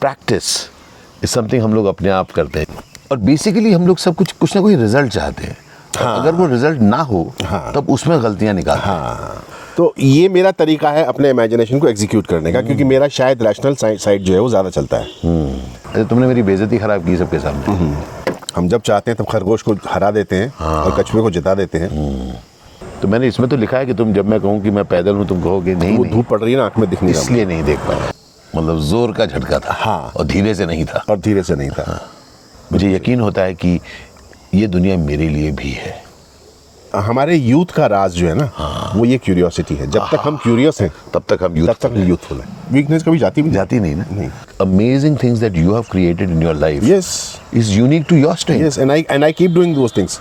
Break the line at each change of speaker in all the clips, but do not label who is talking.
Practice is something हम लोग अपने आप करते हैं। और बेसिकली हम लोग सब कुछ कुछ ना कोई रिज़ल्ट चाहते हैं। हाँ। अगर वो रिज़ल्ट ना हो
हाँ।
तब उसमें गलतियाँ निकालते हैं।
हाँ। तो ये मेरा तरीका है अपने इमेजिनेशन को एग्जीक्यूट करने का क्योंकि मेरा शायद रैशनल साइड जो है वो ज़्यादा चलता है।
अरे तुमने मेरी बेजती खराब की सबके सामने।
हम जब चाहते हैं तब खरगोश को हरा देते हैं और कछुए को जिता देते हैं।
तो मैंने इसमें तो लिखा है कि तुम जब मैं कहूँ कि मैं पैदल हूँ तुम कहोगे नहीं
वो धूप पड़ रही है ना आँख में दिख नहीं रहा
इसलिए नहीं देख पा पाया। मतलब ज़ोर का झटका था
हाँ।
और धीरे से नहीं था।
और धीरे से नहीं था।
मुझे यकीन होता है कि ये दुनिया मेरे लिए भी है।
हमारे यूथ का राज जो है ना हाँ। वो ये क्यूरियोसिटी है। जब तक हम क्यूरियस हैं
तब तक हम यूथ
तब तक यूथफुल हैं। वीकनेस कभी जाती भी
जाती नहीं ना?
नहीं।
Amazing things that you have created in your life
yes
is unique to your strength
yes and I and I keep doing those things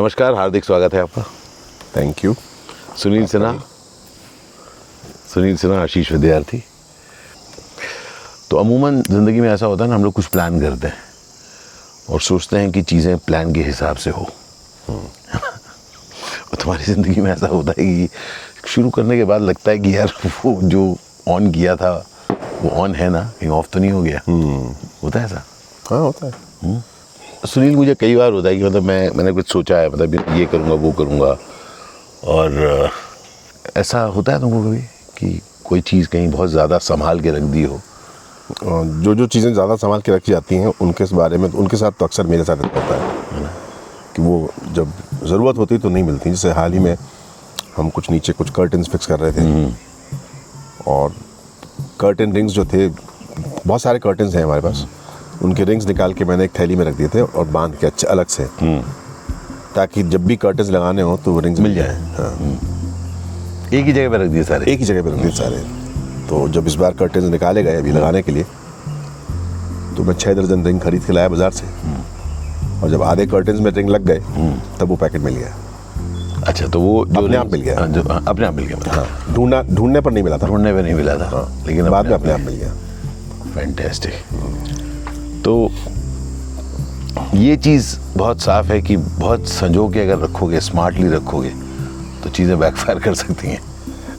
नमस्कार हार्दिक स्वागत है आपका।
Thank you
Sunil Sinha. Sunil Sinha Ashish Vidyarthi. तो अमूमन ज़िंदगी में ऐसा होता है ना हम लोग कुछ प्लान करते हैं और सोचते हैं कि चीज़ें प्लान के हिसाब से हो। और तुम्हारी ज़िंदगी में ऐसा होता है कि शुरू करने के बाद लगता है कि यार वो जो ऑन किया था वो ऑन है ना कहीं ऑफ़ तो नहीं हो गया। होता है ऐसा?
हाँ होता है।
सुनील मुझे कई बार होता है कि मतलब मैं मैंने कुछ सोचा है मतलब ये करूँगा वो करूँगा। और ऐसा होता है तुमको कभी कि कोई चीज़ कहीं बहुत ज़्यादा संभाल के रख दी हो।
जो जो चीज़ें ज़्यादा संभाल के रखी जाती हैं उनके इस बारे में उनके साथ तो अक्सर मेरे साथ ऐसा होता है। कि वो जब ज़रूरत होती तो नहीं मिलती। जैसे हाल ही में हम कुछ नीचे कुछ कर्टन्स फिक्स कर रहे थे। और कर्टन रिंग्स जो थे बहुत सारे कर्टन्स हैं हमारे पास। उनके रिंग्स निकाल के मैंने एक थैली में रख दिए थे और बाँध के अच्छे अलग से। ताकि जब भी कर्टन्स लगाने हो तो वो रिंग्स मिल जाए। हाँ।
एक ही जगह पर रख दिए सारे?
एक ही जगह पर रख दिए सारे। तो जब इस बार कर्टन्स निकाले गए अभी लगाने के लिए तो मैं छः दर्जन रिंग खरीद के लाया बाज़ार से। और जब आधे कर्टन्स में रिंग लग गए तब वो पैकेट मिल गया।
अच्छा तो वो जो
अपने आप मिल गया।
हाँ, जो हाँ, अपने आप मिल गया।
हाँ ढूंढना ढूँढने पर नहीं मिला था।
ढूँढने पर नहीं मिला था।
हाँ
लेकिन
बाद में अपने आप मिल गया।
फैंटेस्टिक तो ये चीज़ बहुत साफ़ है कि बहुत संजो के अगर रखोगे स्मार्टली रखोगे तो चीज़ें बैकफायर कर सकती हैं।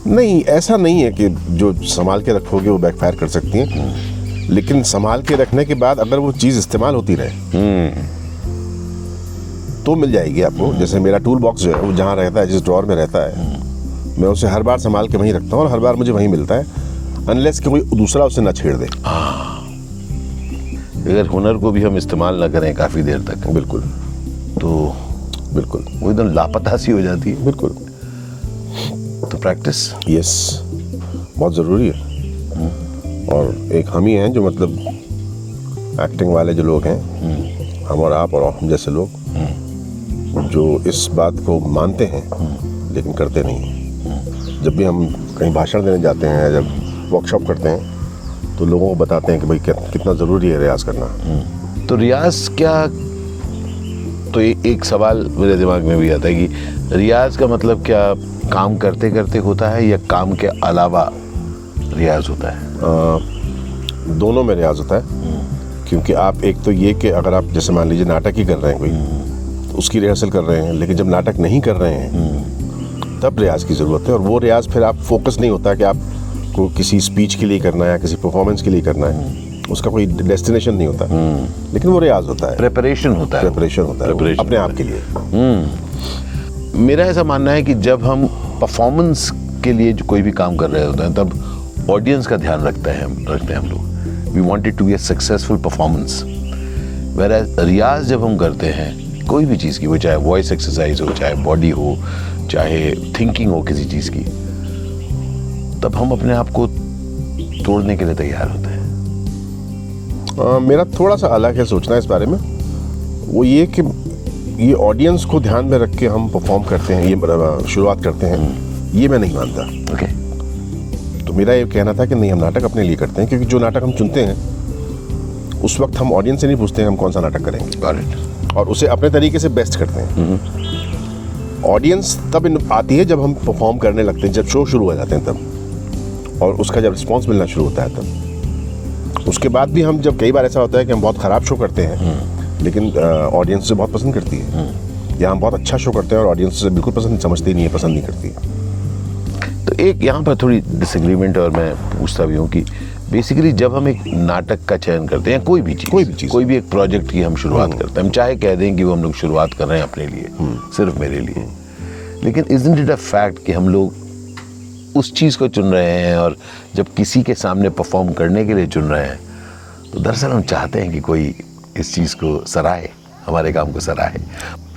नहीं ऐसा नहीं है कि जो संभाल के रखोगे वो बैकफायर कर सकती हैं। लेकिन संभाल के रखने के बाद अगर वो चीज़ इस्तेमाल होती रहे तो मिल जाएगी आपको। जैसे मेरा टूल बॉक्स जो है वो जहाँ रहता है जिस ड्रॉर में रहता है मैं उसे हर बार संभाल के वहीं रखता हूँ और हर बार मुझे वहीं मिलता है अनलेस कि कोई दूसरा उसे ना छेड़ दे।
अगर हुनर को भी हम इस्तेमाल ना करें काफ़ी देर तक।
बिल्कुल।
तो
बिल्कुल।
वो एकदम लापता सी हो जाती है।
बिल्कुल।
तो प्रैक्टिस।
यस बहुत ज़रूरी है। और एक हम ही हैं जो मतलब एक्टिंग वाले जो लोग हैं हम और आप और हम जैसे लोग जो इस बात को मानते हैं लेकिन करते नहीं जब भी हम कहीं भाषण देने जाते हैं जब वर्कशॉप करते हैं तो लोगों को बताते हैं कि भाई कितना ज़रूरी है रियाज करना।
तो रियाज क्या तो ए, एक सवाल मेरे दिमाग में भी आता है कि रियाज का मतलब क्या काम करते करते होता है या काम के अलावा रियाज होता है?
अ, दोनों में रियाज होता है। क्योंकि आप एक तो ये कि अगर आप जैसे मान लीजिए नाटक ही कर रहे हैं कोई तो उसकी रिहर्सल कर रहे हैं लेकिन जब नाटक नहीं कर रहे हैं तब रियाज की ज़रूरत है और वो रियाज फिर आप फोकस नहीं होता कि आपको किसी स्पीच के लिए करना है या किसी परफॉर्मेंस के लिए करना है उसका कोई डेस्टिनेशन नहीं होता। लेकिन वो रियाज होता है।
प्रेपरेशन होता है।
प्रेपरेशन होता है अपने आप के लिए।
मेरा ऐसा मानना है कि जब हम परफॉर्मेंस के लिए जो कोई भी काम कर रहे होते हैं तब ऑडियंस का ध्यान रखते हैं हम रखते हैं हम लोग। We wanted to be a successful performance were रियाज जब हम करते हैं कोई भी चीज़ की वो चाहे वॉइस एक्सरसाइज हो चाहे बॉडी हो चाहे थिंकिंग हो किसी चीज़ की तब हम अपने आप को तोड़ने के लिए तैयार होते हैं।
अ, मेरा थोड़ा सा अलग है सोचना इस बारे में। वो ये कि ये ऑडियंस को ध्यान में रख के हम परफॉर्म करते हैं ये शुरुआत करते हैं ये मैं नहीं मानता।
ओके
तो मेरा ये कहना था कि नहीं हम नाटक अपने लिए करते हैं क्योंकि जो नाटक हम चुनते हैं उस वक्त हम ऑडियंस से नहीं पूछते हैं हम कौन सा नाटक करेंगे। और उसे अपने तरीके से बेस्ट करते हैं। ऑडियंस तब इन- आती है जब हम परफॉर्म करने लगते हैं जब शो शुरू हो जाते हैं तब। और उसका जब रिस्पॉन्स मिलना शुरू होता है तब। उसके बाद भी हम जब कई बार ऐसा होता है कि हम बहुत ख़राब शो करते हैं लेकिन ऑडियंस से बहुत पसंद करती है। या हम बहुत अच्छा शो करते हैं और ऑडियंस से बिल्कुल पसंद समझती नहीं है पसंद नहीं करती
तो एक यहाँ पर थोड़ी डिसग्रीमेंट और मैं पूछता भी हूँ कि बेसिकली जब हम एक नाटक का चयन करते हैं कोई भी चीज़
कोई भी चीज़।
कोई भी एक प्रोजेक्ट की हम शुरुआत करते हैं हम चाहे कह दें कि वो हम लोग शुरुआत कर रहे हैं अपने लिए सिर्फ़ मेरे लिए। लेकिन इजंट इट अ फैक्ट कि हम लोग उस चीज़ को चुन रहे हैं और जब किसी के सामने परफॉर्म करने के लिए चुन रहे हैं तो दरअसल हम चाहते हैं कि कोई इस चीज़ को सराहे हमारे काम को सराहे।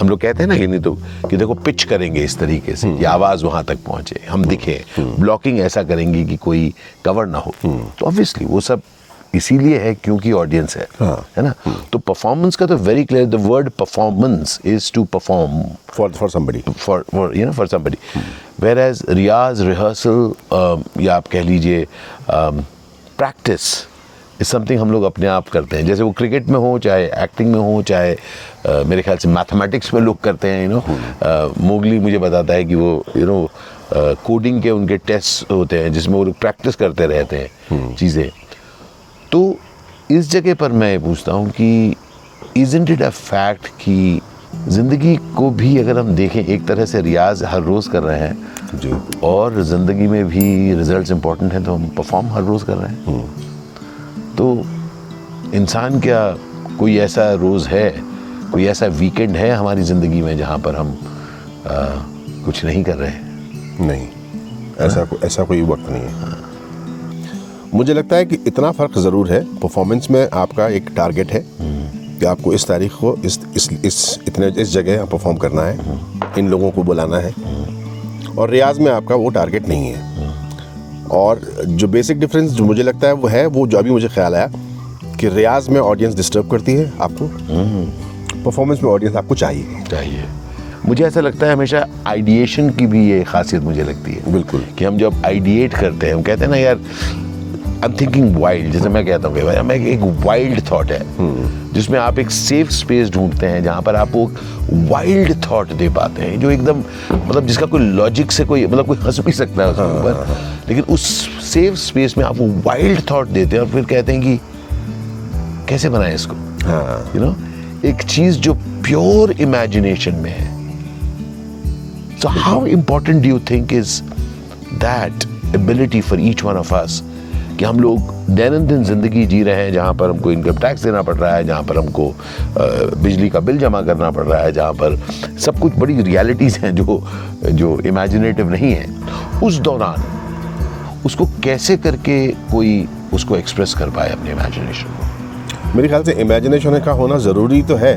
हम लोग कहते हैं ना कि नहीं तो कि देखो पिच करेंगे इस तरीके से कि आवाज़ वहाँ तक पहुँचे हम दिखे। ब्लॉकिंग ऐसा करेंगे कि कोई कवर ना हो। तो ऑब्वियसली वो सब इसीलिए है क्योंकि ऑडियंस है
हाँ।
है ना? तो परफॉर्मेंस का तो very clear the word performance is to perform
for for somebody
for, for you know for somebody. Whereas रियाज रिहर्सल या आप कह लीजिए प्रैक्टिस इज़ समथिंग हम लोग अपने आप करते हैं। जैसे वो क्रिकेट में हो चाहे एक्टिंग में हो चाहे uh, मेरे ख्याल से मैथमेटिक्स में लोग करते हैं यू नो मोगली मुझे बताता है कि वो यू नो कोडिंग के उनके टेस्ट होते हैं जिसमें वो लोग प्रैक्टिस करते रहते हैं चीज़ें। तो इस जगह पर मैं ये पूछता हूँ कि इजेंट इट अ फैक्ट कि ज़िंदगी को भी अगर हम देखें एक तरह से रियाज हर रोज़ कर रहे हैं
जी।
और ज़िंदगी में भी रिजल्ट्स इंपॉर्टेंट हैं तो हम परफॉर्म हर रोज़ कर रहे हैं। तो इंसान क्या कोई ऐसा रोज़ है कोई ऐसा वीकेंड है हमारी ज़िंदगी में जहाँ पर हम आ, कुछ नहीं कर रहे हैं?
नहीं। ऐसा को, ऐसा कोई वक्त नहीं है। मुझे लगता है कि इतना फ़र्क ज़रूर है। परफॉर्मेंस में आपका एक टारगेट है कि आपको इस तारीख को इस इस इस इतने इस जगह परफॉर्म करना है इन लोगों को बुलाना है। और रियाज में आपका वो टारगेट नहीं है। और जो बेसिक डिफरेंस जो मुझे लगता है वो है वो जो अभी मुझे ख्याल आया कि रियाज में ऑडियंस डिस्टर्ब करती है आपको। परफॉर्मेंस में ऑडियंस आपको चाहिए।
चाहिए। मुझे ऐसा लगता है हमेशा आइडिएशन की भी ये खासियत मुझे लगती है
बिल्कुल।
कि हम जब आइडिएट करते हैं हम कहते हैं ना यार आई एम थिंकिंग वाइल्ड जैसे मैं कहता हूँ भाई मैं एक वाइल्ड थॉट है जिसमें आप एक सेफ़ स्पेस ढूंढते हैं जहाँ पर आप वो वाइल्ड थॉट दे पाते हैं जो एकदम मतलब जिसका कोई लॉजिक से कोई मतलब कोई हंस भी सकता है उसके ऊपर। लेकिन उस सेफ़ स्पेस में आप वो वाइल्ड थॉट देते हैं और फिर कहते हैं कि कैसे बनाए इसको?
हाँ।
यू नो एक चीज़ जो प्योर इमेजिनेशन में है। So how important do you think is that ability for each one of us कि हम लोग दैनंदिन ज़िंदगी जी रहे हैं जहाँ पर हमको इनकम टैक्स देना पड़ रहा है जहाँ पर हमको बिजली का बिल जमा करना पड़ रहा है जहाँ पर सब कुछ बड़ी रियलिटीज़ हैं जो जो इमेजिनेटिव नहीं है। उस दौरान उसको कैसे करके कोई उसको एक्सप्रेस कर पाए अपने इमेजिनेशन को?
मेरे ख्याल से इमेजिनेशन का होना ज़रूरी तो है।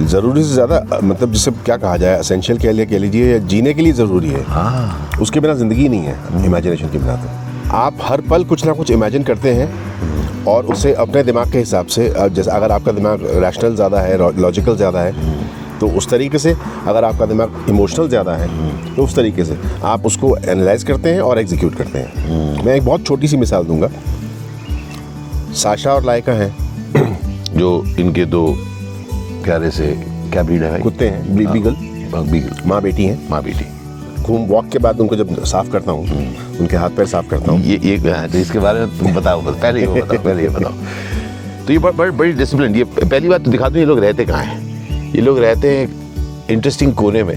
ज़रूरी से ज़्यादा मतलब जिसे क्या कहा जाए असेंशियल कह लिया कह लीजिए या जीने के लिए ज़रूरी है।
हाँ।
उसके बिना ज़िंदगी नहीं है इमेजिनेशन के बिना तो। आप हर पल कुछ ना कुछ इमेजिन करते हैं और उसे अपने दिमाग के हिसाब से जैसे अगर आपका दिमाग रैशनल ज़्यादा है लॉजिकल ज़्यादा है तो उस तरीके से अगर आपका दिमाग इमोशनल ज़्यादा है तो उस तरीके से आप उसको एनालाइज करते हैं और एग्जीक्यूट करते हैं। मैं एक बहुत छोटी सी मिसाल दूँगा। साशा और लायका हैं
जो इनके दो प्यारे से क्या ब्रीड है भाई।
कुत्ते हैं बी- बीगल।
हाँ, बीगल।
माँ बेटी हैं।
माँ बेटी।
घूम वॉक के बाद उनको जब साफ़ करता हूँ उनके हाथ पैर साफ़ करता हूँ।
ये ये हाँ, तो इसके बारे में तुम बताओ पहले ये बताओ पहले ये बताओ। तो ये बड़- बड़ी बड़ी डिसिप्लिन ये पहली बात तो दिखा दूँ ये लोग रहते कहाँ हैं? ये लोग रहते हैं इंटरेस्टिंग कोने में।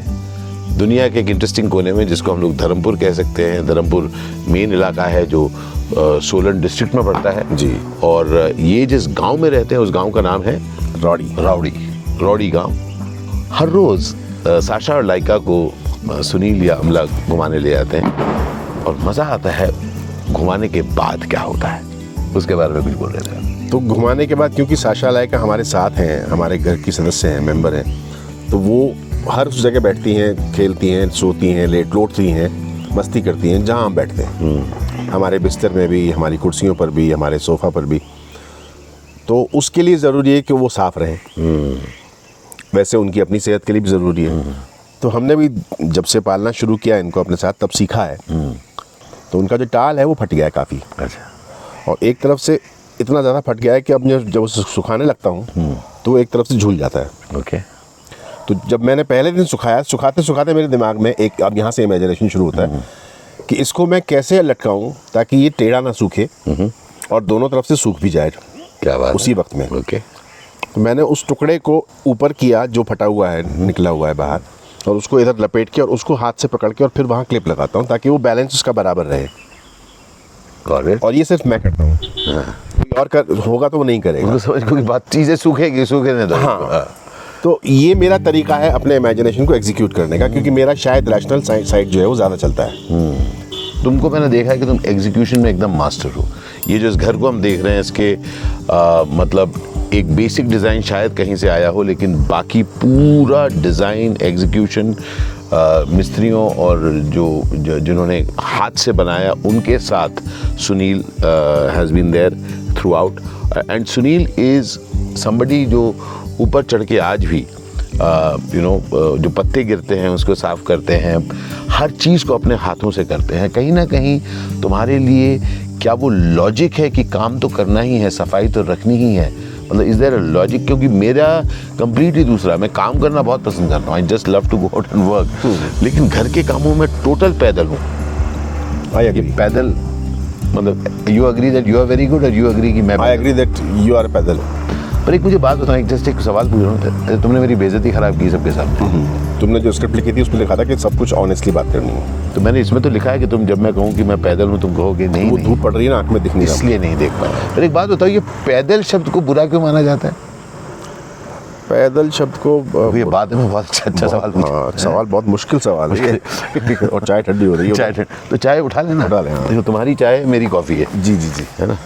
दुनिया के एक इंटरेस्टिंग कोने में जिसको हम लोग धर्मपुर कह सकते हैं। धर्मपुर मेन इलाका है जो सोलन डिस्ट्रिक्ट में पड़ता है।
जी।
और ये जिस गाँव में रहते हैं उस गाँव का नाम है
रॉडी।
रावड़ी रौड़ी गाँव। हर रोज साशा और लाइका को सुनील या अमला घुमाने ले जाते हैं। और मज़ा आता है घुमाने के बाद क्या होता है। उसके बारे में कुछ बोल रहे थे
तो घुमाने के बाद क्योंकि साशा लायका हमारे साथ हैं हमारे घर की सदस्य हैं मेंबर हैं तो वो हर उस जगह बैठती हैं खेलती हैं सोती हैं लेट लौटती हैं मस्ती करती हैं जहाँ हम बैठते हैं। हमारे बिस्तर में भी हमारी कुर्सियों पर भी हमारे सोफ़ा पर भी। तो उसके लिए ज़रूरी है कि वो साफ़ रहें। वैसे उनकी अपनी सेहत के लिए भी ज़रूरी है। तो हमने भी जब से पालना शुरू किया इनको अपने साथ तब सीखा है। तो उनका जो टाल है वो फट गया है काफ़ी।
अच्छा।
और एक तरफ़ से इतना ज़्यादा फट गया है कि अब जब उसे सुखाने लगता हूँ तो एक तरफ़ से झूल जाता है।
ओके।
तो जब मैंने पहले दिन सुखाया सुखाते सुखाते मेरे दिमाग में एक अब यहाँ से इमेजिनेशन शुरू होता है कि इसको मैं कैसे लटकाऊँ ताकि ये टेढ़ा ना सूखे और दोनों तरफ़ से सूख भी जाए।
क्या बात
उसी वक्त में।
ओके।
तो मैंने उस टुकड़े को ऊपर किया जो फटा हुआ है निकला हुआ है बाहर। और उसको इधर लपेट के और उसको हाथ से पकड़ के और फिर वहाँ क्लिप लगाता हूँ ताकि वो बैलेंस उसका बराबर रहे। और ये सिर्फ़ मैं करता हूँ। कोई और कर होगा तो वो नहीं करेगा।
उनको समझ बात चीज़ें सूखेगी सूखने दो
हाँ। तो ये मेरा तरीका है अपने इमेजिनेशन को एग्जीक्यूट करने का क्योंकि मेरा शायद रैशनल साइड जो है वो ज़्यादा चलता है।
तुमको मैंने देखा है कि तुम एग्जीक्यूशन में एकदम मास्टर हो। ये जो इस घर को हम देख रहे हैं इसके आ, मतलब एक बेसिक डिज़ाइन शायद कहीं से आया हो लेकिन बाकी पूरा डिज़ाइन एग्जीक्यूशन मिस्त्रियों और जो, जिन्होंने हाथ से बनाया उनके साथ Sunil has been there throughout and Sunil is somebody जो ऊपर चढ़ के आज भी यू नो जो पत्ते गिरते हैं उसको साफ़ करते हैं हर चीज़ को अपने हाथों से करते हैं। कहीं ना कहीं तुम्हारे लिए क्या वो लॉजिक है कि काम तो करना ही है सफ़ाई तो रखनी ही है? मतलब इज़ देर अ लॉजिक क्योंकि मेरा कंप्लीटली दूसरा मैं काम करना बहुत पसंद करता हूँ। I just love to go out and work लेकिन घर के कामों में टोटल पैदल हूँ। पैदल मतलब you agree that you are very good और यू अग्री कि मैं
I agree that you are पैदल.
पर एक मुझे बात बताओ एक जस्ट एक सवाल पूछ रहा हूँ तुमने मेरी बेजती खराब की सबके सामने।
तुमने जो स्क्रिप्ट लिखी थी उसमें लिखा था कि सब कुछ ऑनेस्टली बात करनी है।
तो मैंने इसमें तो लिखा है कि तुम जब मैं कहूँ कि मैं पैदल हूँ तुम कहोगे नहीं
वो
नहीं।
धूप पड़ रही है ना आँख में दिख नहीं रहा।
इसलिए नहीं देख पा पर एक बात बताओ ये पैदल शब्द को बुरा क्यों माना जाता है?
पैदल शब्द को
ये बाद में बहुत अच्छा अच्छा सवाल
हाँ, सवाल बहुत मुश्किल सवाल है और चाय ठंडी हो रही है।
चाय तो चाय उठा लेना।
उठा लें, हाँ।
देखो तुम्हारी चाय मेरी कॉफ़ी है।
जी जी जी
है ना?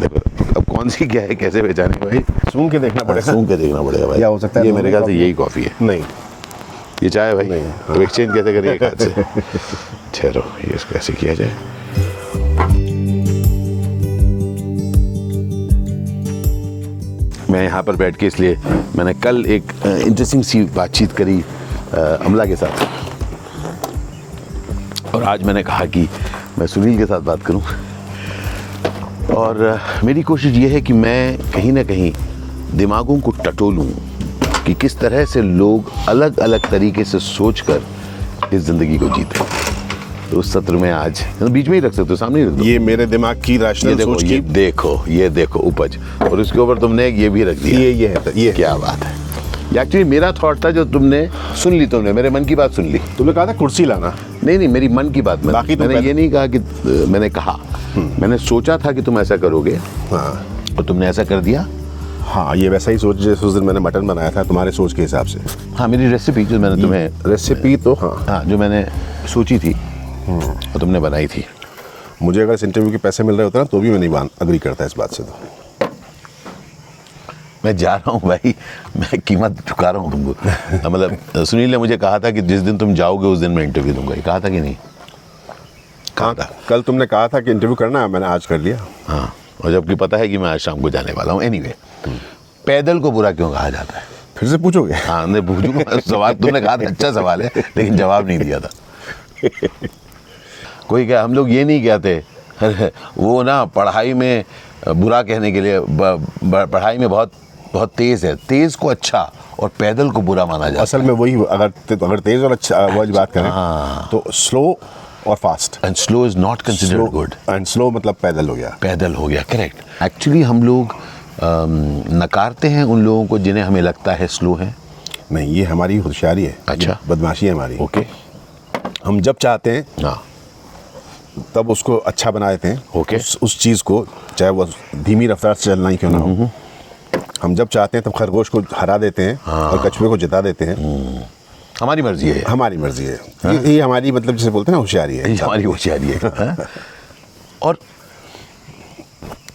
देखो अब कौन सी क्या है कैसे पहचाने भाई?
सूंघ के देखना पड़ेगा।
सूंघ के देखना पड़ेगा भाई।
या हो सकता है
ये मेरे ख्याल से यही कॉफ़ी है।
नहीं।
ये चाय है भाई।
नहीं,
तो एक्सचेंज कैसे करिए एक हाथ से? ठहरो ये इसको कैसे किया जाए। मैं यहाँ पर बैठ के इसलिए मैंने कल एक इंटरेस्टिंग सी बातचीत करी अमला के साथ। और आज मैंने कहा कि मैं सुनील के साथ बात करूँ। और मेरी कोशिश ये है कि मैं कहीं ना कहीं दिमागों को टटोलूं कि किस तरह से लोग अलग अलग तरीके से सोच कर इस ज़िंदगी को जीते तो उस सत्र में आज बीच में ही रख सकते हो सामने ही रख दो।
ये मेरे दिमाग की
ये
रैशनल
देखो
सोच
ये
की।
देखो ये देखो उपज। और उसके ऊपर तुमने ये भी रख दिया।
ये ये है ये
क्या बात है। ये एक्चुअली मेरा थॉट था जो तुमने सुन ली तुमने मेरे मन की बात सुन ली।
तुमने कहा था कुर्सी लाना।
नहीं नहीं मेरी मन की बात मैं
बाकी तो
मैंने ये नहीं कहा कि मैंने कहा। मैंने सोचा था कि तुम ऐसा करोगे।
हाँ।
और तुमने ऐसा कर दिया।
हाँ ये वैसा ही सोच जैसे उस दिन मैंने मटन बनाया था तुम्हारे सोच के हिसाब से।
हाँ मेरी रेसिपी जो मैंने तुम्हें
रेसिपी तो हाँ।
हाँ जो मैंने सोची थी। और तुमने बनाई थी।
मुझे अगर इस इंटरव्यू के पैसे मिल रहे होते ना तो भी मैं नहीं अग्री करता इस बात से तो।
मैं जा रहा हूँ भाई मैं कीमत चुका रहा हूँ तुमको। मतलब सुनील ने मुझे कहा था कि जिस दिन तुम जाओगे उस दिन मैं इंटरव्यू दूँगा। ये कहा था कि नहीं? कहा था।
कल तुमने कहा था कि इंटरव्यू करना है मैंने आज कर लिया।
हाँ और जबकि पता है कि मैं आज शाम को जाने वाला हूँ। एनीवे पैदल को बुरा क्यों कहा जाता है?
फिर से पूछोगे?
हाँ मैं पूछूँगा। सवाल तुमने कहा था अच्छा सवाल है लेकिन जवाब नहीं दिया था। कोई क्या हम लोग ये नहीं कहते वो ना पढ़ाई में बुरा कहने के लिए पढ़ाई में बहुत बहुत तेज है। तेज को अच्छा और पैदल को बुरा माना जाता
असल में वही अगर ते, अगर तेज और अच्छा वाली बात करें
हाँ।
तो स्लो और fast
and slow is not considered good
and slow मतलब पैदल हो गया।
पैदल हो गया करेक्ट एक्चुअली हम लोग नकारते हैं उन लोगों को जिन्हें हमें लगता है स्लो है।
नहीं ये हमारी होशियारी है।
अच्छा।
बदमाशी है हमारी।
ओके
हम जब चाहते हैं
हाँ।
तब उसको अच्छा बना देते हैं।
ओके।
उस, उस चीज़ को चाहे वो धीमी रफ्तार से चलना ही क्यों ना हो। हम जब चाहते हैं तब खरगोश को हरा देते हैं हाँ। और कछुए को जिता देते हैं
हमारी मर्ज़ी है
हमारी मर्ज़ी है ये, ये हमारी मतलब जिसे बोलते हैं ना होशियारी है
हमारी होशियारी है हाँ? और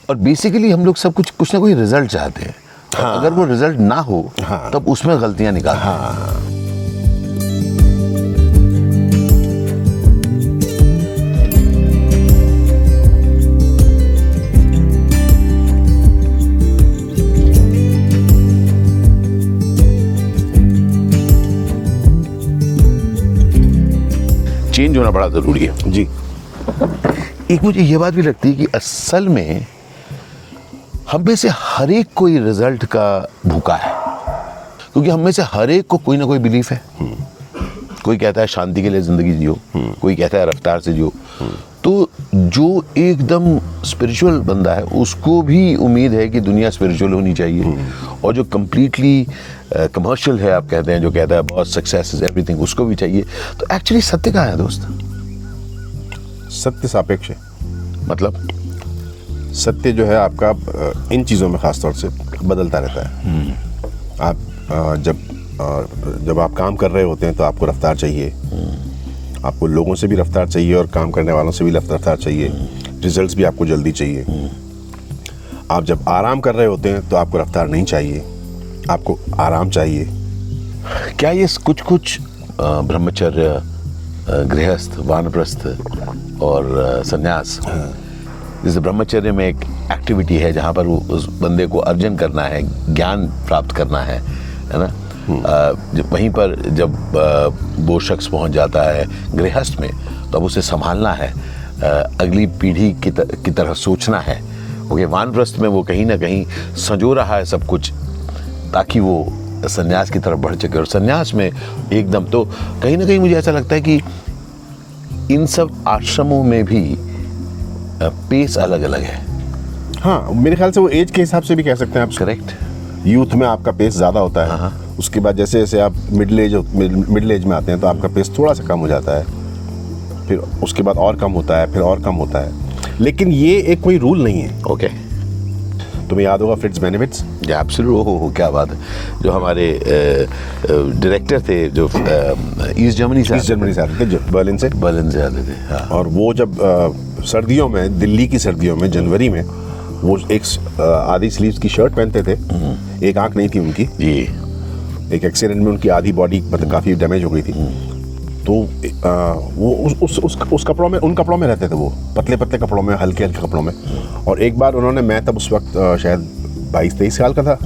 और बेसिकली हम लोग सब कुछ कुछ ना कुछ रिज़ल्ट चाहते हैं हाँ। अगर वो रिज़ल्ट ना हो
हाँ।
तब उसमें गलतियाँ हाँ। हैं चेंज होना बड़ा ज़रूरी है।
जी।
एक मुझे ये बात भी लगती है कि असल में हम में से हर एक कोई रिज़ल्ट का भूखा है क्योंकि हम में से हर एक को कोई ना कोई बिलीफ है। कोई कहता है शांति के लिए ज़िंदगी जियो कोई कहता है रफ्तार से जियो। तो जो एकदम स्पिरिचुअल बंदा है उसको भी उम्मीद है कि दुनिया स्पिरिचुअल होनी चाहिए। और जो कम्प्लीटली कमर्शियल है आप कहते हैं जो कहता है बहुत सक्सेस इज़ एवरीथिंग उसको भी चाहिए। तो एक्चुअली सत्य कहाँ है दोस्त?
सत्य सापेक्ष है।
मतलब?
सत्य जो है आपका इन चीज़ों में ख़ास तौर से बदलता रहता है। आप जब जब आप काम कर रहे होते हैं तो आपको रफ्तार चाहिए। आपको लोगों से भी रफ्तार चाहिए और काम करने वालों से भी रफ्तार चाहिए। रिजल्ट्स भी आपको जल्दी चाहिए। आप जब आराम कर रहे होते हैं तो आपको रफ्तार नहीं चाहिए। आपको आराम चाहिए।
क्या ये कुछ कुछ ब्रह्मचर्य गृहस्थ वानप्रस्थ और संन्यास जैसे ब्रह्मचर्य में एक एक्टिविटी है जहाँ पर वो उस बंदे को अर्जन करना है ज्ञान प्राप्त करना है है ना? जब वहीं पर जब वो शख्स पहुँच जाता है गृहस्थ में तो अब उसे संभालना है। अगली पीढ़ी की, त, की तरह सोचना है। ओके वानप्रस्थ में वो कहीं ना कहीं संजो रहा है सब कुछ ताकि वो सन्यास की तरफ़ बढ़ सके। और सन्यास में एकदम तो कहीं ना कहीं मुझे ऐसा लगता है कि इन सब आश्रमों में भी पेस अलग अलग है।
हाँ मेरे ख्याल से वो एज के हिसाब से भी कह सकते हैं आप।
करेक्ट।
यूथ में आपका पेस ज़्यादा होता
है।
हाँ, है। उसके बाद जैसे जैसे आप मिडिल एज मिडिल एज में आते हैं तो आपका पेस थोड़ा सा कम हो जाता है। फिर उसके बाद और कम होता है फिर और कम होता है। लेकिन ये एक कोई रूल नहीं है।
ओके
तुम्हें याद होगा फिट्स बेनिफिट्स
एब्सोल्यूट हो हो क्या बात है। जो हमारे डायरेक्टर थे जो ईस्ट जर्मनी से
ईस्ट जर्मनी से आते थे बर्लिन से।
बर्लिन से आते थे हाँ।
और वो जब अ, सर्दियों में दिल्ली की सर्दियों में जनवरी में वो एक आधी स्लीव्स की शर्ट पहनते थे। एक आँख नहीं थी उनकी।
जी।
एक एक्सीडेंट में उनकी आधी बॉडी मतलब काफ़ी डैमेज हो गई थी। तो आ, वो उस उस उस उस कपड़ों में उन कपड़ों में रहते थे वो पतले पतले कपड़ों में हल्के हल्के कपड़ों में। और एक बार उन्होंने मैं तब उस वक्त शायद बाईस तेईस साल का था।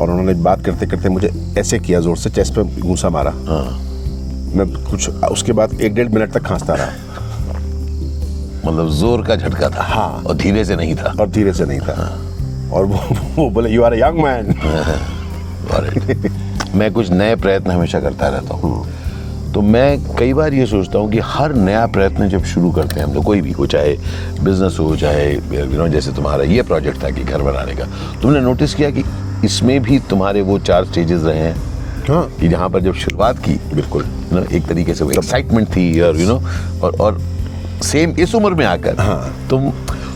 और उन्होंने बात करते करते मुझे ऐसे किया ज़ोर से चेस्ट पे घूसा मारा। मैं कुछ उसके बाद एक डेढ़ मिनट तक खांसता रहा।
मतलब ज़ोर का झटका था।
हाँ।
और धीरे से नहीं था।
और धीरे से नहीं था। हाँ। और वो वो बोले यू आर यंग मैन
मैं कुछ नए प्रयत्न हमेशा करता रहता हूँ। तो मैं कई बार ये सोचता हूँ कि हर नया प्रयत्न जब शुरू करते हैं हम लोग कोई भी हो चाहे बिज़नेस हो चाहे यू नो जैसे तुम्हारा ये प्रोजेक्ट था कि घर बनाने का। तुमने नोटिस किया कि इसमें भी तुम्हारे वो चार स्टेजेस रहे हैं?
हाँ।
कि जहाँ पर जब शुरुआत की बिल्कुल यू नो एक तरीके से वो एक्साइटमेंट थी और यू नो और और सेम इस उम्र में आकर।
हाँ।
तुम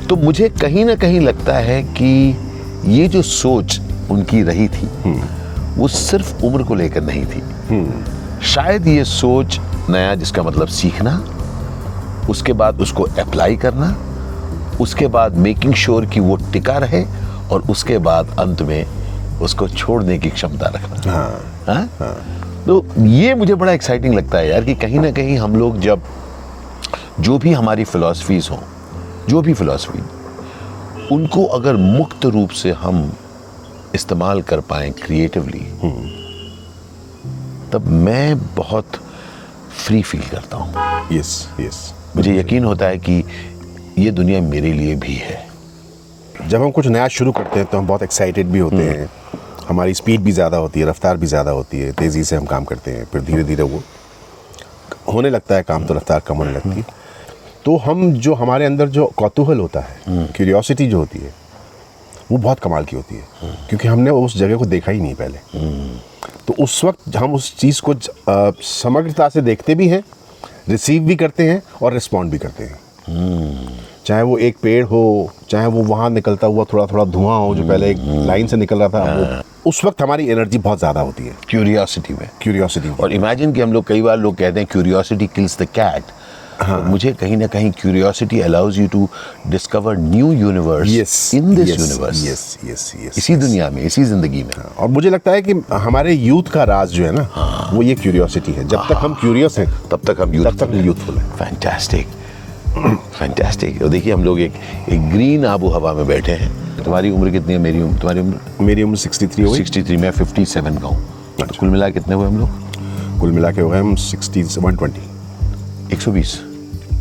तो मुझे कहीं ना कहीं लगता है कि ये जो सोच उनकी रही थी वो सिर्फ़ उम्र को लेकर नहीं थी शायद ये सोच नया जिसका मतलब सीखना उसके बाद उसको अप्लाई करना उसके बाद मेकिंग श्योर कि वो टिका रहे और उसके बाद अंत में उसको छोड़ने की क्षमता रखना
हाँ
हाँ? हाँ. तो ये मुझे बड़ा एक्साइटिंग लगता है यार कि कहीं ना कहीं हम लोग जब जो भी हमारी फिलॉसफीज हों जो भी फिलॉसफी उनको अगर मुक्त रूप से हम इस्तेमाल कर पाएँ क्रिएटिवली तब मैं बहुत फ्री फील करता हूँ।
यस यस
मुझे यकीन होता है कि ये दुनिया मेरे लिए भी है।
जब हम कुछ नया शुरू करते हैं तो हम बहुत एक्साइटेड भी होते हैं। हमारी स्पीड भी ज़्यादा होती है रफ्तार भी ज़्यादा होती है तेज़ी से हम काम करते हैं फिर धीरे धीरे वो होने लगता है काम तो रफ्तार कम होने लगती है। तो हम जो हमारे अंदर जो कौतूहल होता है क्यूरियोसिटी जो होती है वो बहुत कमाल की होती है। क्योंकि हमने उस जगह को देखा ही नहीं पहले। तो उस वक्त हम उस चीज़ को समग्रता से देखते भी हैं रिसीव भी करते हैं और रिस्पॉन्ड भी करते हैं। चाहे वो एक पेड़ हो चाहे वो वहाँ निकलता हुआ थोड़ा थोड़ा धुआँ हो जो पहले एक लाइन से निकल रहा था वो उस वक्त हमारी एनर्जी बहुत ज़्यादा होती है।
क्यूरियोसिटी में।
क्यूरियोसिटी
और इमेजिन कि हम लोग कई बार लोग कहते हैं क्यूरियोसिटी किल्स द कैट मुझे कहीं ना कहीं curiosity allows you to discover new universe in this universe
yes yes yes
इसी दुनिया में इसी ज़िंदगी में। हाँ.
और मुझे लगता है कि हमारे यूथ का राज जो है ना हाँ. वो ये क्यूरियोसिटी है। जब तक हम क्यूरियस हैं
तब तक हम
तब तक हम यूथफुल हैं।
फैंटास्टिक फैंटास्टिक और देखिए हम लोग एक एक ग्रीन आबो हवा में बैठे हैं। तुम्हारी उम्र कितनी है? मेरी उम्र तुम्हारी उम्र?
मेरी उम्र 63 हो गई।
63 मैं 57 का हूँ। तो
अच्छा।
कुल मिला कितने हुए हम लोग?
कुल मिला के हो गए हम 60 120
120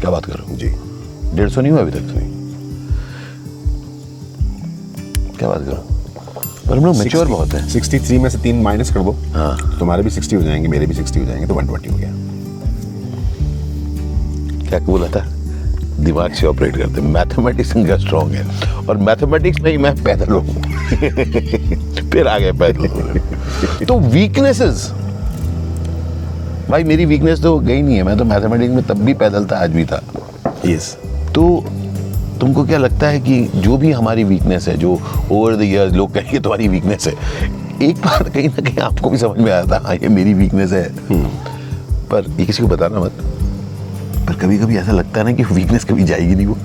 क्या बात कर रहे हो?
जी।
डेढ़ सौ नहीं हुआ अभी तक तो क्या बात करो पर हम लोग मेच्योर बहुत है।
63 में से तीन माइनस कर दो।
हाँ।
तुम्हारे भी 60 हो जाएँगे मेरे भी 60 हो जाएँगे तो 120 हो गया।
क्या बोला था दिमाग से ऑपरेट करते मैथमेटिक्स इनका स्ट्रॉन्ग है। और मैथमेटिक्स में ही मैं पैदल हूँ। फिर आ गए पैदल। तो वीकनेसेस भाई मेरी वीकनेस तो गई नहीं है। मैं तो मैथमेटिक्स में तब भी पैदल था आज भी था।
Yes yes.
तो तुमको क्या लगता है कि जो भी हमारी वीकनेस है जो ओवर द इयर्स लोग कहेंगे तुम्हारी वीकनेस है एक बार कहीं ना कहीं आपको भी समझ में आया था हाँ ये मेरी वीकनेस है। Hmm. पर ये किसी को बताना मत। पर कभी कभी ऐसा लगता है ना कि वीकनेस कभी जाएगी नहीं वो।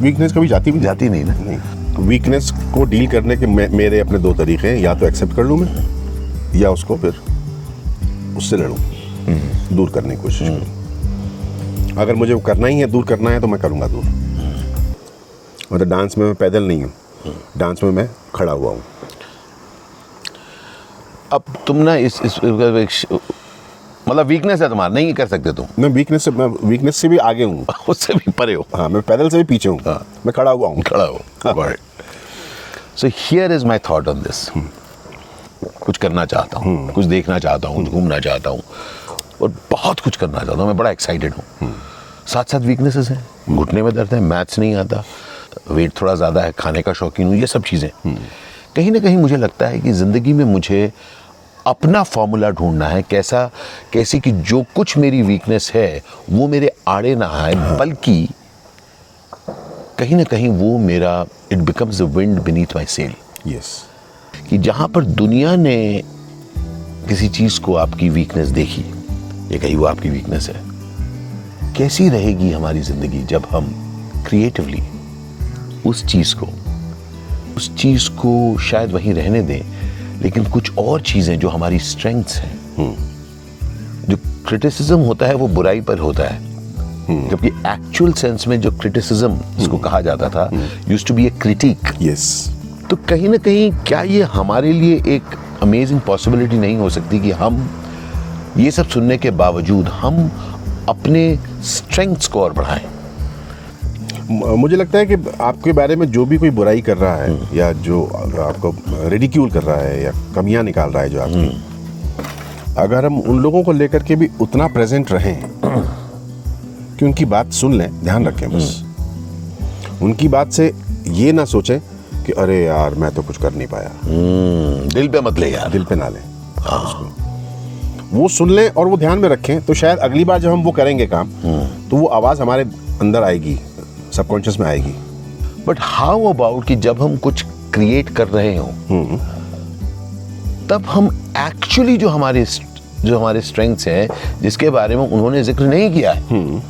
वीकनेस कभी जाती भी
जाती नहीं ना।
नहीं। वीकनेस को डील करने के मे, मेरे अपने दो तरीके हैं। या तो एक्सेप्ट कर लूँ मैं या उसको फिर उससे लड़ूँ। दूर करने की कोशिश करूँ। अगर मुझे वो करना ही है दूर करना है तो मैं करूँगा दूर। मतलब डांस में मैं पैदल नहीं हूँ। डांस में मैं खड़ा हुआ हूँ।
अब तुम ना इस, इस, इस मतलब वीकनेस है तुम्हारा नहीं कर सकते तुम।
मैं वीकनेस से मैं वीकनेस से भी आगे हूँ।
उससे भी परे हो।
हाँ मैं पैदल से भी पीछे हूँ।
हाँ।
मैं खड़ा हुआ हूँ।
खड़ा हो। So here is my thought on this कुछ करना चाहता हूँ कुछ देखना चाहता हूँ घूमना चाहता हूँ। और बहुत कुछ करना चाहता हूँ मैं बड़ा एक्साइटेड हूँ। साथ साथ वीकनेसेस हैं। घुटने में दर्द है मैथ्स नहीं आता। वेट थोड़ा ज़्यादा है खाने का शौकीन हूँ ये सब चीज़ें। कहीं ना कहीं मुझे लगता है कि ज़िंदगी में मुझे अपना फॉर्मूला ढूंढना है कैसा कैसी कि जो कुछ मेरी वीकनेस है वो मेरे आड़े ना आए बल्कि कहीं ना कहीं वो मेरा it becomes the wind beneath my sail
yes
कि जहाँ पर दुनिया ने किसी चीज़ को आपकी वीकनेस देखी ये कही वो आपकी वीकनेस है। कैसी रहेगी हमारी ज़िंदगी जब हम क्रिएटिवली उस चीज़ को उस चीज़ को शायद वहीं रहने दें लेकिन कुछ और चीज़ें जो हमारी स्ट्रेंथ्स हैं जो क्रिटिसिज्म होता है वो बुराई पर होता है। जबकि एक्चुअल सेंस में जो क्रिटिसिज्म जिसको कहा जाता था used to be a critic
yes
तो कहीं ना कहीं क्या ये हमारे लिए एक अमेजिंग पॉसिबिलिटी नहीं हो सकती कि हम ये सब सुनने के बावजूद हम अपने स्ट्रेंथ्स को और बढ़ाएँ।
मुझे लगता है कि आपके बारे में जो भी कोई बुराई कर रहा है या जो आपको रेडिक्यूल कर रहा है या कमियाँ निकाल रहा है जो आपकी अगर हम उन लोगों को लेकर के भी उतना प्रेजेंट रहें कि उनकी बात सुन लें ध्यान रखें बस। उनकी बात से ये ना सोचें कि अरे यार मैं तो कुछ कर नहीं पाया।
हम्म, दिल पे मत ले यार।
दिल पे ना लें। उसको। वो सुन लें और वो ध्यान में रखें तो शायद अगली बार जब हम वो करेंगे काम तो वो आवाज़ हमारे अंदर आएगी सबकॉन्शियस में आएगी।
बट हाउ अबाउट कि जब हम कुछ क्रिएट कर रहे हो तब हम एक्चुअली जो हमारे जो हमारे स्ट्रेंथ्स हैं जिसके बारे में उन्होंने ज़िक्र नहीं किया है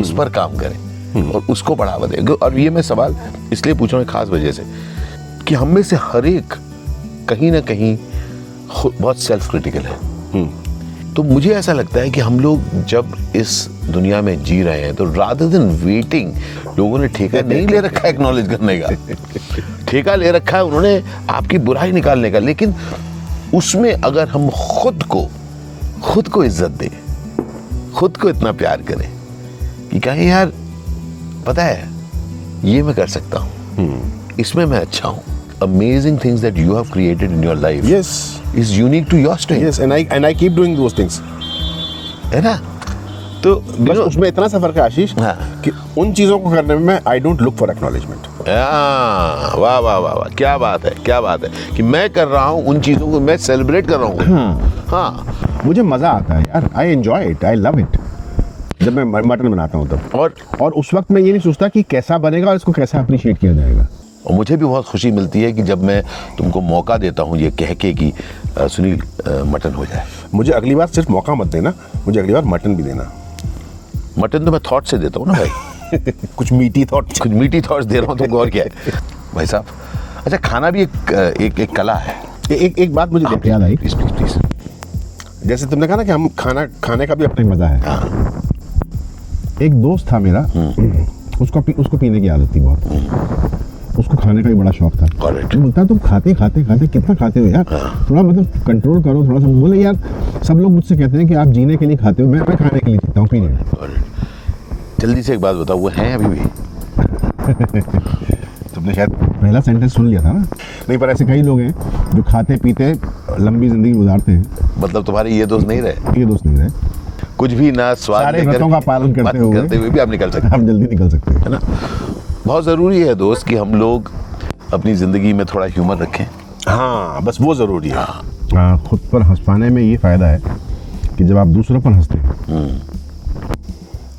उस पर काम करें और उसको बढ़ावा दें। और ये मैं सवाल इसलिए पूछ रहा हूँ खास वजह से कि हम में से हर एक कहीं ना कहीं बहुत सेल्फ क्रिटिकल है। तो मुझे ऐसा लगता है कि हम लोग जब इस दुनिया में जी रहे हैं तो रादर देन वेटिंग लोगों ने ठेका नहीं ले रखा है एक्नॉलेज करने का। ठेका ले रखा है उन्होंने आपकी बुराई निकालने का। लेकिन उसमें अगर हम खुद को खुद को इज़्ज़त दें खुद को इतना प्यार करें कि कहें यार पता है ये मैं कर सकता हूँ। इसमें मैं अच्छा हूँ। Amazing things that you have created in your life
yes
is unique to your strength
yes and I and I keep doing those things
है ना? तो
बस उसमें इतना सा फ़र्क है आशीष
हाँ।
कि उन चीज़ों को करने में I don't look for acknowledgement
वाह वाह वाह वाह क्या बात है क्या बात है कि मैं कर रहा हूँ उन चीज़ों को मैं सेलिब्रेट कर रहा हूँ। हाँ।
मुझे मज़ा आता है यार I enjoy it I love it जब मैं मटन बनाता हूँ तब।
और
और उस वक्त मैं ये नहीं सोचता कि कैसा बनेगा और इसको कैसा अप्रिशिएट किया जाएगा।
और मुझे भी बहुत खुशी मिलती है कि जब मैं तुमको मौका देता हूँ ये कह के कि सुनील मटन हो जाए।
मुझे अगली बार सिर्फ़ मौका मत देना मुझे अगली बार मटन भी देना।
मटन तो मैं थॉट से देता हूँ ना भाई।
कुछ मीठी थॉट
कुछ मीठी थॉट्स दे रहा हूँ तुमको और क्या है। भाई साहब अच्छा खाना भी एक एक एक कला है।
एक एक बात मुझे याद आई
प्लीज़ प्लीज़ प्लीज़
जैसे तुमने कहा ना कि हम खाना खाने का भी अपना मज़ा है।
हाँ।
एक दोस्त था मेरा उसको पी, उसको पीने की आदत थी बहुत। उसको खाने का भी बड़ा शौक था।
Correct.
तो बोलता तुम खाते खाते खाते कितना खाते हो यार? थोड़ा मतलब कंट्रोल करो थोड़ा सा बोले यार सब लोग मुझसे कहते हैं कि आप जीने के लिए खाते हो मैं मैं खाने के लिए जीता हूँ पीने
जल्दी से एक बात बताओ वो हैं अभी भी?
तुमने शायद पहला सेंटेंस सुन लिया था ना? नहीं पर ऐसे कई लोग हैं जो खाते पीते लंबी ज़िंदगी गुजारते हैं।
मतलब तुम्हारे ये दोस्त नहीं रहे?
ये दोस्त नहीं रहे।
कुछ भी ना स्वाद
सारे व्रतों का पालन करते हुए।
करते हुए भी आप निकल सकते हैं।
आप जल्दी निकल सकते हैं।
है ना? बहुत ज़रूरी है दोस्त कि हम लोग अपनी ज़िंदगी में थोड़ा ह्यूमर रखें।
हाँ बस वो ज़रूरी है।
हाँ
खुद पर हंस पाने में ये फ़ायदा है कि जब आप दूसरों पर हँसते हैं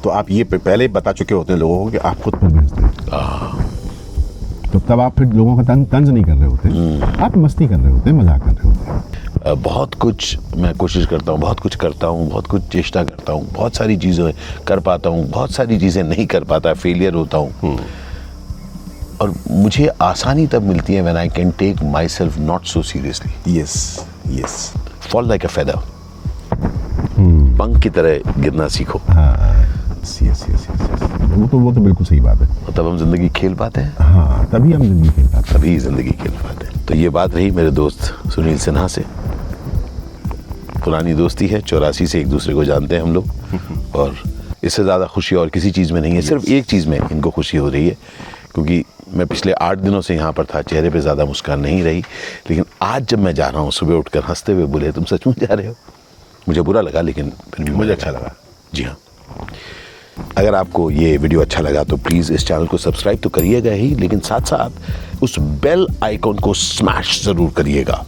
तो आप ये पहले ही बता चुके होते हैं लोगों को कि आप खुद पर भी हँसते हैं। तो तब आप फिर लोगों का तंज तंज नहीं कर रहे होते। आप मस्ती कर रहे होते मज़ाक कर रहे होते।
बहुत कुछ मैं कोशिश करता हूँ बहुत कुछ करता हूँ बहुत कुछ चेष्टा करता हूँ बहुत सारी चीज़ें कर पाता हूँ बहुत सारी चीज़ें नहीं कर पाता फेलियर होता हूँ। और मुझे आसानी तब मिलती है when I can take myself not so seriously
yes yes
fall like a feather पंख की तरह गिरना सीखो।
हाँ यस यस यस वो तो वो तो बिल्कुल सही बात है।
तब हम ज़िंदगी खेल पाते हैं।
हाँ तभी हम ज़िंदगी खेल पाते
तभी ज़िंदगी खेल पाते हैं। तो ये बात रही मेरे दोस्त सुनील सिन्हा से। पुरानी दोस्ती है चौरासी से एक दूसरे को जानते हैं हम लोग। और इससे ज़्यादा खुशी और किसी चीज़ में नहीं है सिर्फ़ एक चीज़ में इनको खुशी हो रही है क्योंकि मैं पिछले आठ दिनों से यहाँ पर था, चेहरे पे ज़्यादा मुस्कान नहीं रही, लेकिन आज जब मैं जा रहा हूँ, सुबह उठकर हँसते हुए बोले, तुम सचमुच जा रहे हो? मुझे बुरा लगा, लेकिन फिर भी
मुझे अच्छा लगा।
जी हाँ। अगर आपको ये वीडियो अच्छा लगा तो प्लीज़ इस चैनल को सब्सक्राइब तो करिएगा ही, लेकिन साथ साथ उस बेल आइकॉन को स्मैश ज़रूर करिएगा,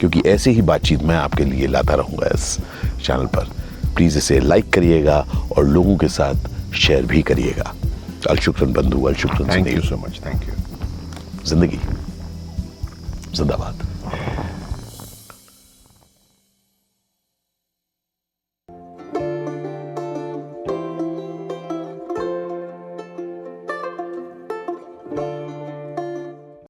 क्योंकि ऐसे ही बातचीत मैं आपके लिए लाता रहूँगा इस चैनल पर। प्लीज़ इसे लाइक करिएगा और लोगों के साथ शेयर भी करिएगा। अलशुक्रन बंधु अलशुक्रन
thank you so much thank you
ज़िंदगी जिंदाबाद